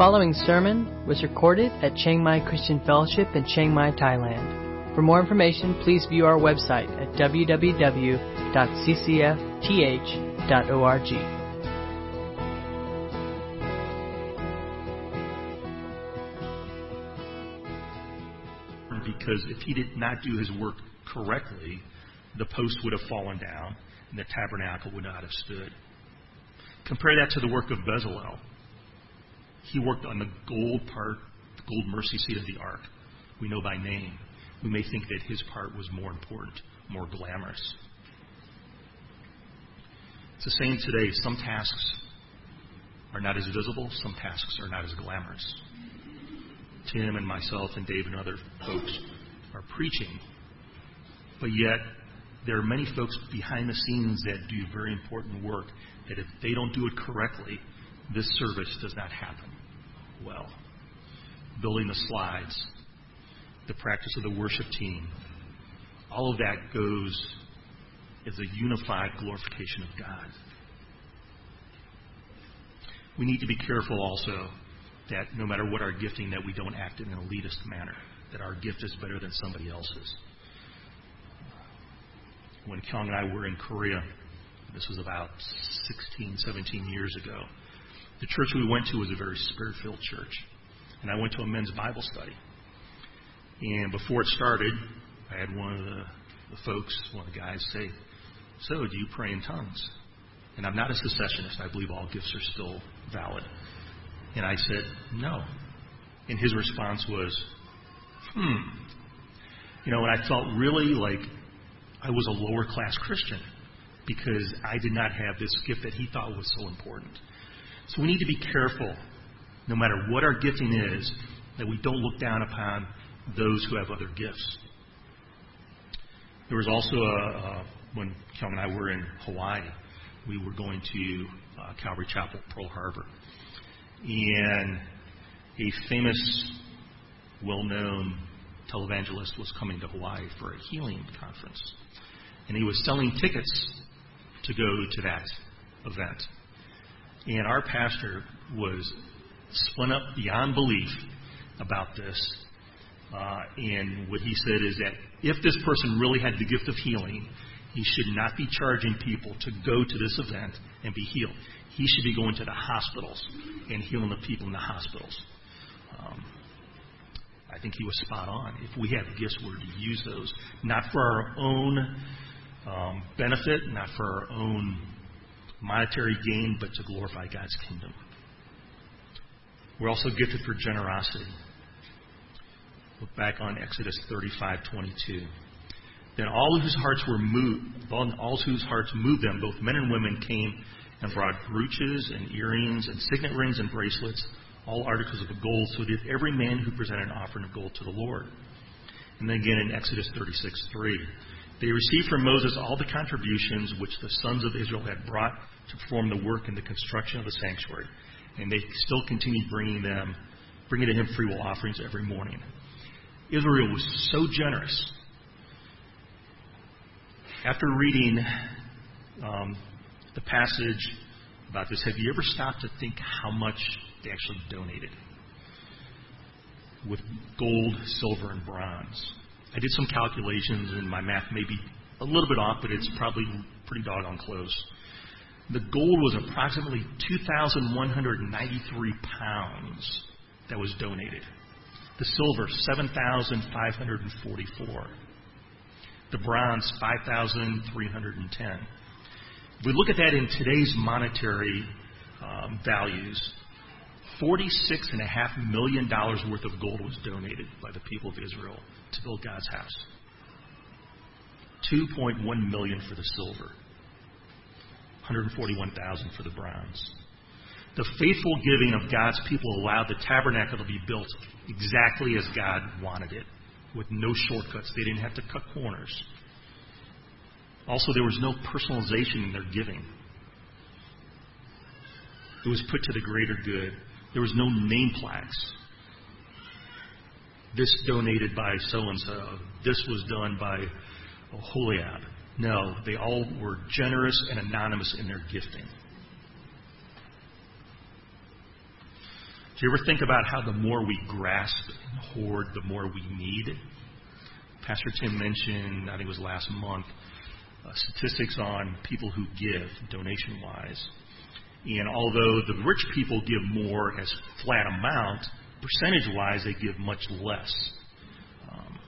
following sermon was recorded at Chiang Mai Christian Fellowship in Chiang Mai, Thailand. For more information, please view our website at www.ccfth.org. because if he did not do his work correctly, the post would have fallen down and the tabernacle would not have stood. Compare that to the work of Bezalel. He worked on the gold part, the gold mercy seat of the ark. We know by name. We may think that his part was more important, more glamorous. It's the same today. Some tasks are not as visible, some tasks are not as glamorous. Tim and myself and Dave and other folks are preaching, but yet there are many folks behind the scenes that do very important work that if they don't do it correctly, this service does not happen well. Building the slides, the practice of the worship team, all of that goes as a unified glorification of God. We need to be careful also that no matter what our gifting, that we don't act in an elitist manner, that our gift is better than somebody else's. When Kyung and I were in Korea, this was about 16, 17 years ago, the church we went to was a very spirit filled church. And I went to a men's Bible study. And before it started, I had one of the, the folks, one of the guys, say, So, do you pray in tongues? And I'm not a cessationist. I believe all gifts are still valid. And I said, No. And his response was, Hmm. You know, and I felt really like I was a lower class Christian because I did not have this gift that he thought was so important. So we need to be careful, no matter what our gifting is, that we don't look down upon those who have other gifts. There was also a, a when Kel and I were in Hawaii, we were going to uh, Calvary Chapel, Pearl Harbor, and a famous, well-known televangelist was coming to Hawaii for a healing conference, and he was selling tickets to go to that event. And our pastor was spun up beyond belief about this. Uh, and what he said is that if this person really had the gift of healing, he should not be charging people to go to this event and be healed. He should be going to the hospitals and healing the people in the hospitals. Um, I think he was spot on. If we have gifts, we're to use those, not for our own um, benefit, not for our own monetary gain, but to glorify God's kingdom. We're also gifted for generosity. Look back on Exodus 35:22. Then all whose hearts were moved, all whose hearts moved them, both men and women, came and brought brooches and earrings and signet rings and bracelets, all articles of gold, so did every man who presented an offering of gold to the Lord. And then again in Exodus 36:3. They received from Moses all the contributions which the sons of Israel had brought to perform the work in the construction of the sanctuary, and they still continued bringing them, bringing to him freewill offerings every morning. Israel was so generous. After reading um, the passage about this, have you ever stopped to think how much they actually donated with gold, silver, and bronze? I did some calculations, and my math may be a little bit off, but it's probably pretty doggone close. The gold was approximately 2,193 pounds that was donated. The silver, 7,544. The bronze, 5,310. If we look at that in today's monetary um, values, $46.5 million worth of gold was donated by the people of Israel to build God's house. 2.1 million for the silver. 141,000 for the bronze. The faithful giving of God's people allowed the tabernacle to be built exactly as God wanted it, with no shortcuts. They didn't have to cut corners. Also, there was no personalization in their giving. It was put to the greater good. There was no name plaques. This donated by so and so. This was done by Holiab. No, they all were generous and anonymous in their gifting. Do you ever think about how the more we grasp and hoard, the more we need? Pastor Tim mentioned, I think it was last month, uh, statistics on people who give donation wise. And although the rich people give more as flat amount, percentage wise, they give much less. Um,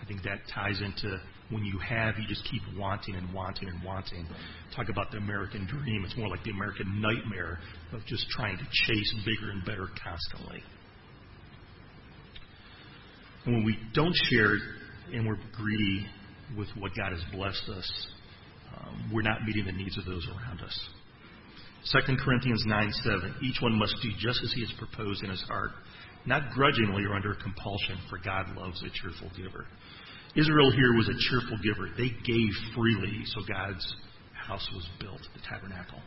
I think that ties into when you have, you just keep wanting and wanting and wanting. Talk about the American dream. It's more like the American nightmare of just trying to chase bigger and better constantly. And when we don't share and we're greedy with what God has blessed us, um, we're not meeting the needs of those around us. 2 Corinthians 9 7. Each one must do just as he has proposed in his heart, not grudgingly or under compulsion, for God loves a cheerful giver. Israel here was a cheerful giver. They gave freely, so God's house was built, the tabernacle.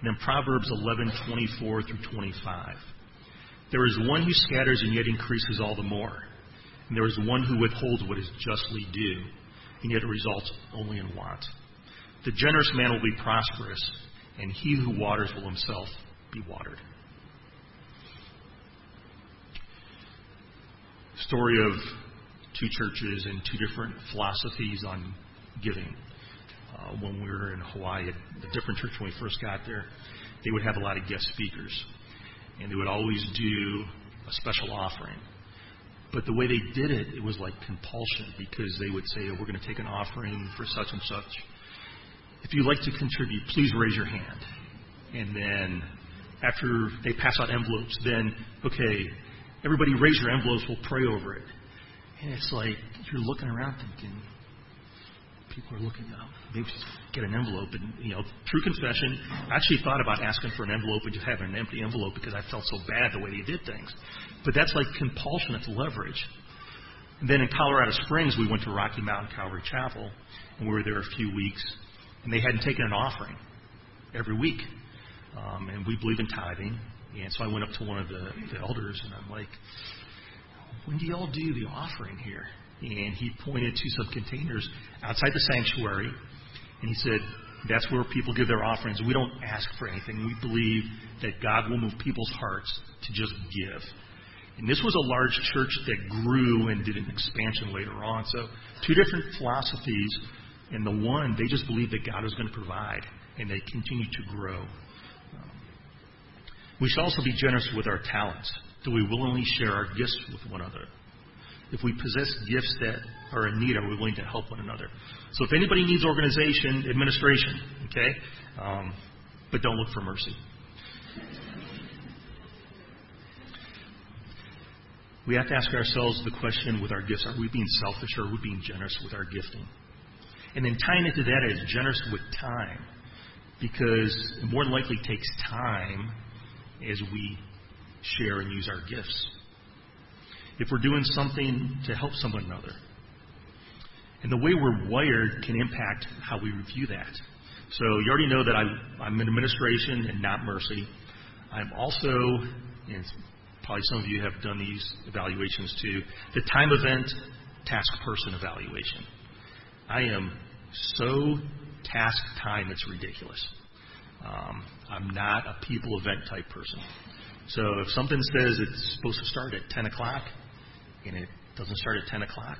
And in Proverbs 11:24 through 25, there is one who scatters and yet increases all the more, and there is one who withholds what is justly due, and yet it results only in want. The generous man will be prosperous, and he who waters will himself be watered. Story of two churches and two different philosophies on giving. Uh, when we were in Hawaii, a different church when we first got there, they would have a lot of guest speakers, and they would always do a special offering. But the way they did it, it was like compulsion because they would say, oh, "We're going to take an offering for such and such. If you'd like to contribute, please raise your hand." And then after they pass out envelopes, then okay, everybody raise your envelopes. We'll pray over it. And it's like you're looking around thinking, people are looking up. Maybe just get an envelope. And, you know, true confession, I actually thought about asking for an envelope and just having an empty envelope because I felt so bad the way they did things. But that's like compulsion, it's leverage. And then in Colorado Springs, we went to Rocky Mountain Calvary Chapel, and we were there a few weeks, and they hadn't taken an offering every week. Um, and we believe in tithing. And so I went up to one of the, the elders, and I'm like, when do y'all do the offering here? And he pointed to some containers outside the sanctuary, and he said, That's where people give their offerings. We don't ask for anything. We believe that God will move people's hearts to just give. And this was a large church that grew and did an expansion later on. So, two different philosophies. And the one, they just believed that God was going to provide, and they continue to grow. We should also be generous with our talents. Do we willingly share our gifts with one another? If we possess gifts that are in need, are we willing to help one another? So if anybody needs organization, administration, okay, um, but don't look for mercy. We have to ask ourselves the question with our gifts are we being selfish or are we being generous with our gifting? And then tying into that is generous with time because it more than likely takes time as we share and use our gifts. If we're doing something to help someone another. And the way we're wired can impact how we review that. So you already know that I, I'm in administration and not mercy. I'm also, and probably some of you have done these evaluations too, the time event task person evaluation. I am so task time, it's ridiculous. Um, I'm not a people event type person. So if something says it's supposed to start at 10 o'clock and it doesn't start at 10 o'clock,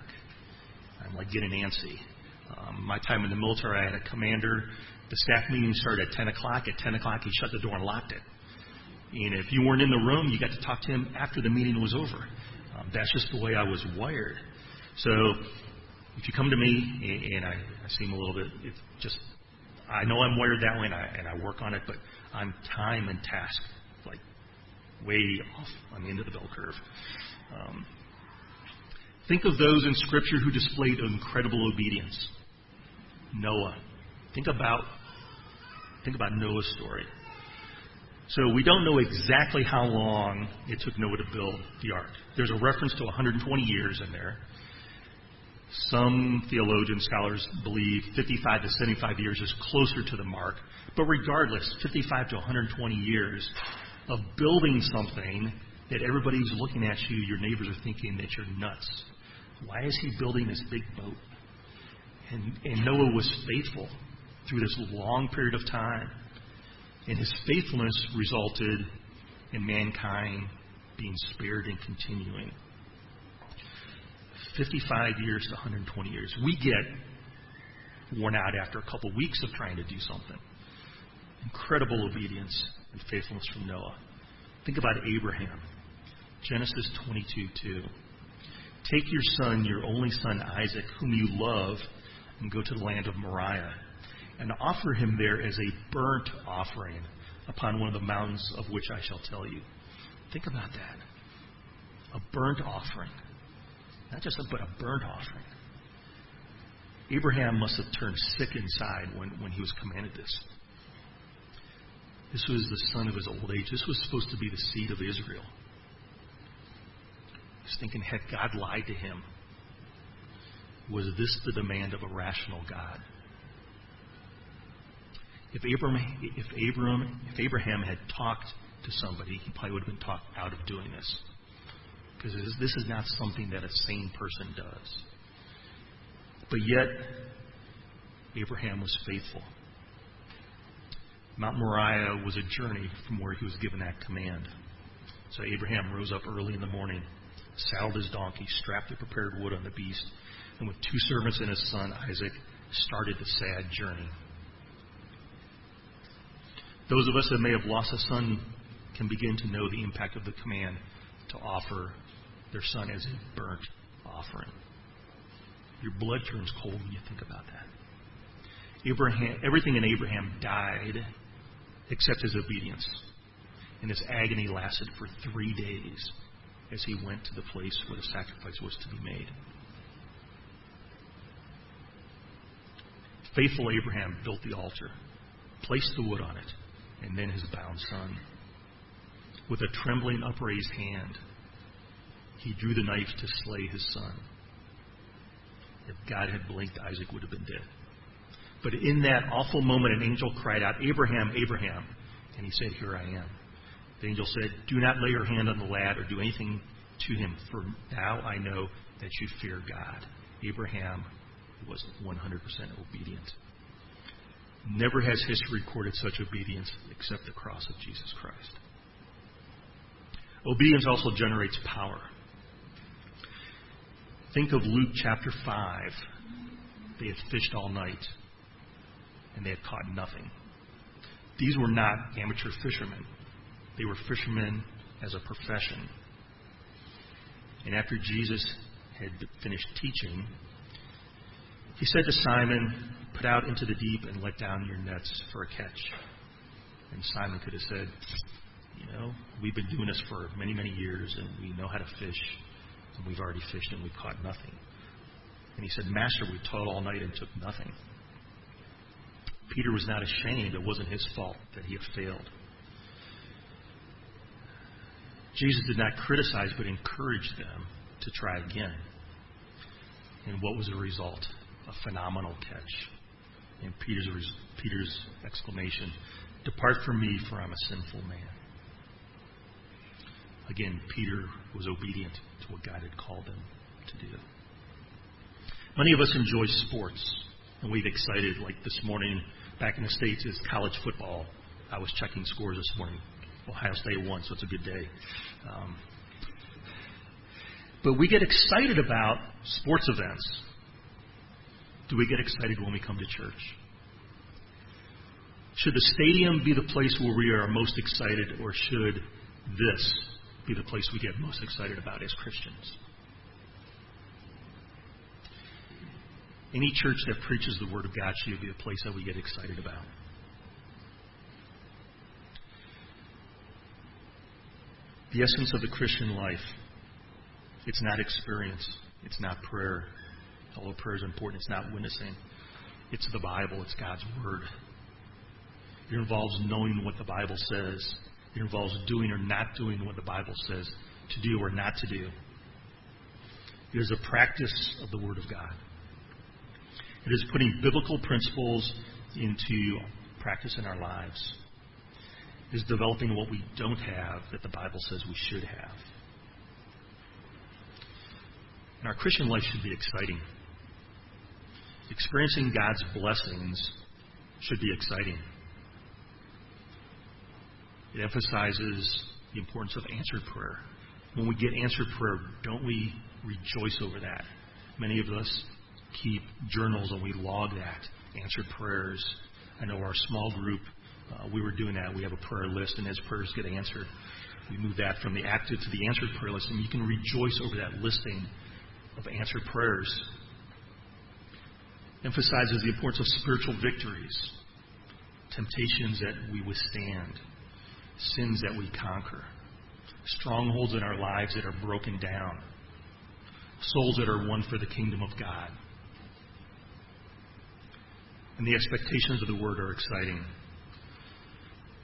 I'm like getting antsy. Um, my time in the military, I had a commander. The staff meeting started at 10 o'clock. At 10 o'clock, he shut the door and locked it. And if you weren't in the room, you got to talk to him after the meeting was over. Um, that's just the way I was wired. So if you come to me and I, seem a little bit, it's just I know I'm wired that way and I, and I work on it, but I'm time and task like way off on the end of the bell curve. Um, think of those in Scripture who displayed incredible obedience. Noah. Think about think about Noah's story. So we don't know exactly how long it took Noah to build the ark. There's a reference to 120 years in there. Some theologian scholars believe 55 to 75 years is closer to the mark. But regardless, 55 to 120 years of building something that everybody's looking at you, your neighbors are thinking that you're nuts. Why is he building this big boat? And, and Noah was faithful through this long period of time. And his faithfulness resulted in mankind being spared and continuing. 55 years to 120 years. We get worn out after a couple weeks of trying to do something. Incredible obedience and faithfulness from Noah. Think about Abraham. Genesis 22 2. Take your son, your only son Isaac, whom you love, and go to the land of Moriah, and offer him there as a burnt offering upon one of the mountains of which I shall tell you. Think about that. A burnt offering. Not just a, but a burnt offering. Abraham must have turned sick inside when, when he was commanded this. This was the son of his old age. This was supposed to be the seed of Israel. He's thinking, had God lied to him? Was this the demand of a rational God? If Abraham, if Abraham, if Abraham had talked to somebody, he probably would have been talked out of doing this. Because this is not something that a sane person does. But yet, Abraham was faithful. Mount Moriah was a journey from where he was given that command. So Abraham rose up early in the morning, saddled his donkey, strapped the prepared wood on the beast, and with two servants and his son Isaac, started the sad journey. Those of us that may have lost a son can begin to know the impact of the command to offer their son as a burnt offering. Your blood turns cold when you think about that. Abraham, everything in Abraham died except his obedience. And his agony lasted for three days as he went to the place where the sacrifice was to be made. Faithful Abraham built the altar, placed the wood on it, and then his bound son. With a trembling upraised hand, he drew the knife to slay his son. If God had blinked, Isaac would have been dead. But in that awful moment, an angel cried out, Abraham, Abraham. And he said, Here I am. The angel said, Do not lay your hand on the lad or do anything to him, for now I know that you fear God. Abraham was 100% obedient. Never has history recorded such obedience except the cross of Jesus Christ. Obedience also generates power. Think of Luke chapter 5. They had fished all night and they had caught nothing. These were not amateur fishermen, they were fishermen as a profession. And after Jesus had finished teaching, he said to Simon, Put out into the deep and let down your nets for a catch. And Simon could have said, You know, we've been doing this for many, many years and we know how to fish and we've already fished and we've caught nothing. And he said, Master, we toiled all night and took nothing. Peter was not ashamed. It wasn't his fault that he had failed. Jesus did not criticize but encouraged them to try again. And what was the result? A phenomenal catch. And Peter's, Peter's exclamation, Depart from me, for I'm a sinful man. Again, Peter was obedient to what God had called him to do. Many of us enjoy sports, and we've excited, like this morning back in the States, is college football. I was checking scores this morning. Ohio State won, so it's a good day. Um, but we get excited about sports events. Do we get excited when we come to church? Should the stadium be the place where we are most excited, or should this be the place we get most excited about as Christians? Any church that preaches the Word of God should be a place that we get excited about. The essence of the Christian life, it's not experience, it's not prayer. Although prayer is important, it's not witnessing. It's the Bible, it's God's Word. It involves knowing what the Bible says. It involves doing or not doing what the Bible says to do or not to do. It is a practice of the Word of God. It is putting biblical principles into practice in our lives. It is developing what we don't have that the Bible says we should have. And our Christian life should be exciting. Experiencing God's blessings should be exciting. It emphasizes the importance of answered prayer. When we get answered prayer, don't we rejoice over that? Many of us keep journals and we log that, answered prayers. I know our small group, uh, we were doing that. We have a prayer list, and as prayers get answered, we move that from the active to the answered prayer list, and you can rejoice over that listing of answered prayers. Emphasizes the importance of spiritual victories, temptations that we withstand, sins that we conquer, strongholds in our lives that are broken down, souls that are won for the kingdom of God. And the expectations of the word are exciting.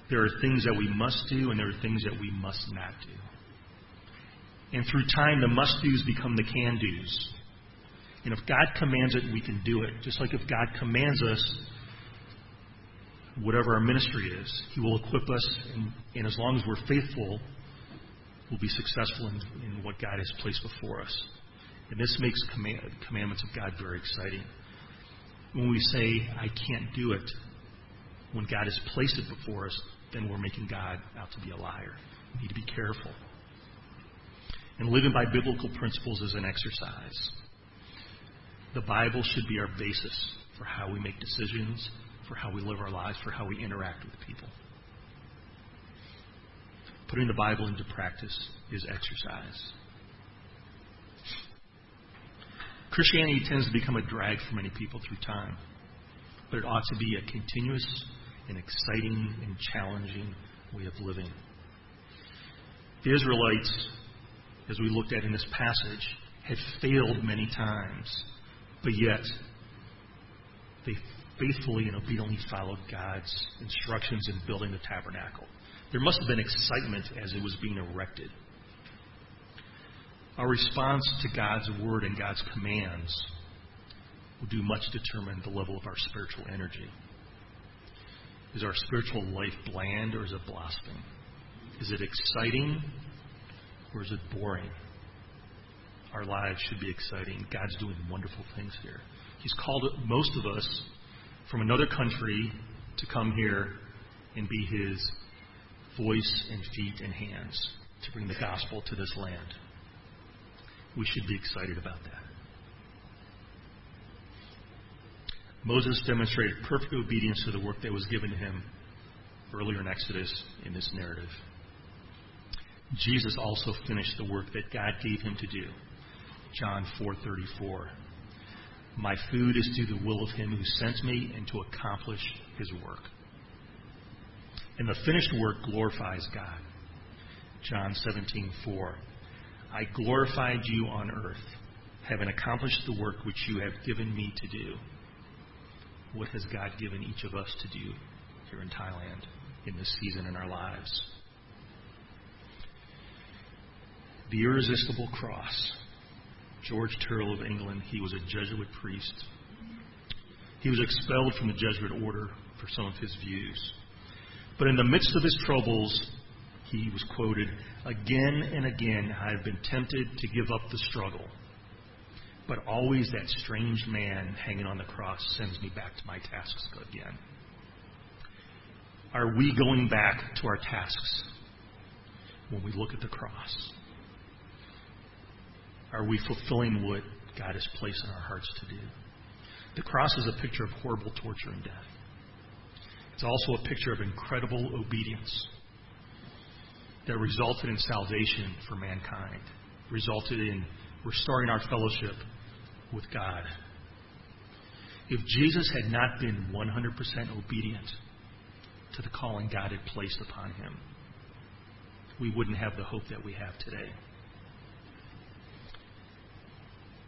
There are things that we must do, and there are things that we must not do. And through time, the must do's become the can do's. And if God commands it, we can do it. Just like if God commands us, whatever our ministry is, He will equip us, and, and as long as we're faithful, we'll be successful in, in what God has placed before us. And this makes command, commandments of God very exciting. When we say, I can't do it, when God has placed it before us, then we're making God out to be a liar. We need to be careful. And living by biblical principles is an exercise. The Bible should be our basis for how we make decisions, for how we live our lives, for how we interact with people. Putting the Bible into practice is exercise. Christianity tends to become a drag for many people through time, but it ought to be a continuous and exciting and challenging way of living. The Israelites, as we looked at in this passage, had failed many times, but yet they faithfully and obediently followed God's instructions in building the tabernacle. There must have been excitement as it was being erected. Our response to God's word and God's commands will do much to determine the level of our spiritual energy. Is our spiritual life bland or is it blossoming? Is it exciting or is it boring? Our lives should be exciting. God's doing wonderful things here. He's called most of us from another country to come here and be His voice and feet and hands to bring the gospel to this land. We should be excited about that. Moses demonstrated perfect obedience to the work that was given to him earlier in Exodus in this narrative. Jesus also finished the work that God gave him to do. John 4:34. My food is to do the will of him who sent me and to accomplish his work. And the finished work glorifies God. John 17:4. I glorified you on earth, having accomplished the work which you have given me to do what has God given each of us to do here in Thailand in this season in our lives? The irresistible cross. George Tyrrell of England, he was a Jesuit priest. He was expelled from the Jesuit order for some of his views. But in the midst of his troubles, he was quoted, Again and again I have been tempted to give up the struggle but always that strange man hanging on the cross sends me back to my tasks again. Are we going back to our tasks when we look at the cross? Are we fulfilling what God has placed in our hearts to do? The cross is a picture of horrible torture and death. It's also a picture of incredible obedience that resulted in salvation for mankind, resulted in restoring our fellowship with God. If Jesus had not been 100% obedient to the calling God had placed upon him, we wouldn't have the hope that we have today.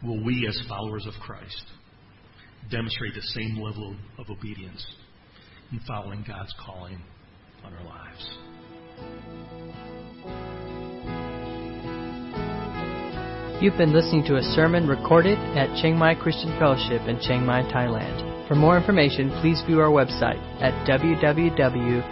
Will we, as followers of Christ, demonstrate the same level of obedience in following God's calling on our lives? You've been listening to a sermon recorded at Chiang Mai Christian Fellowship in Chiang Mai, Thailand. For more information, please view our website at www.ccfth.org.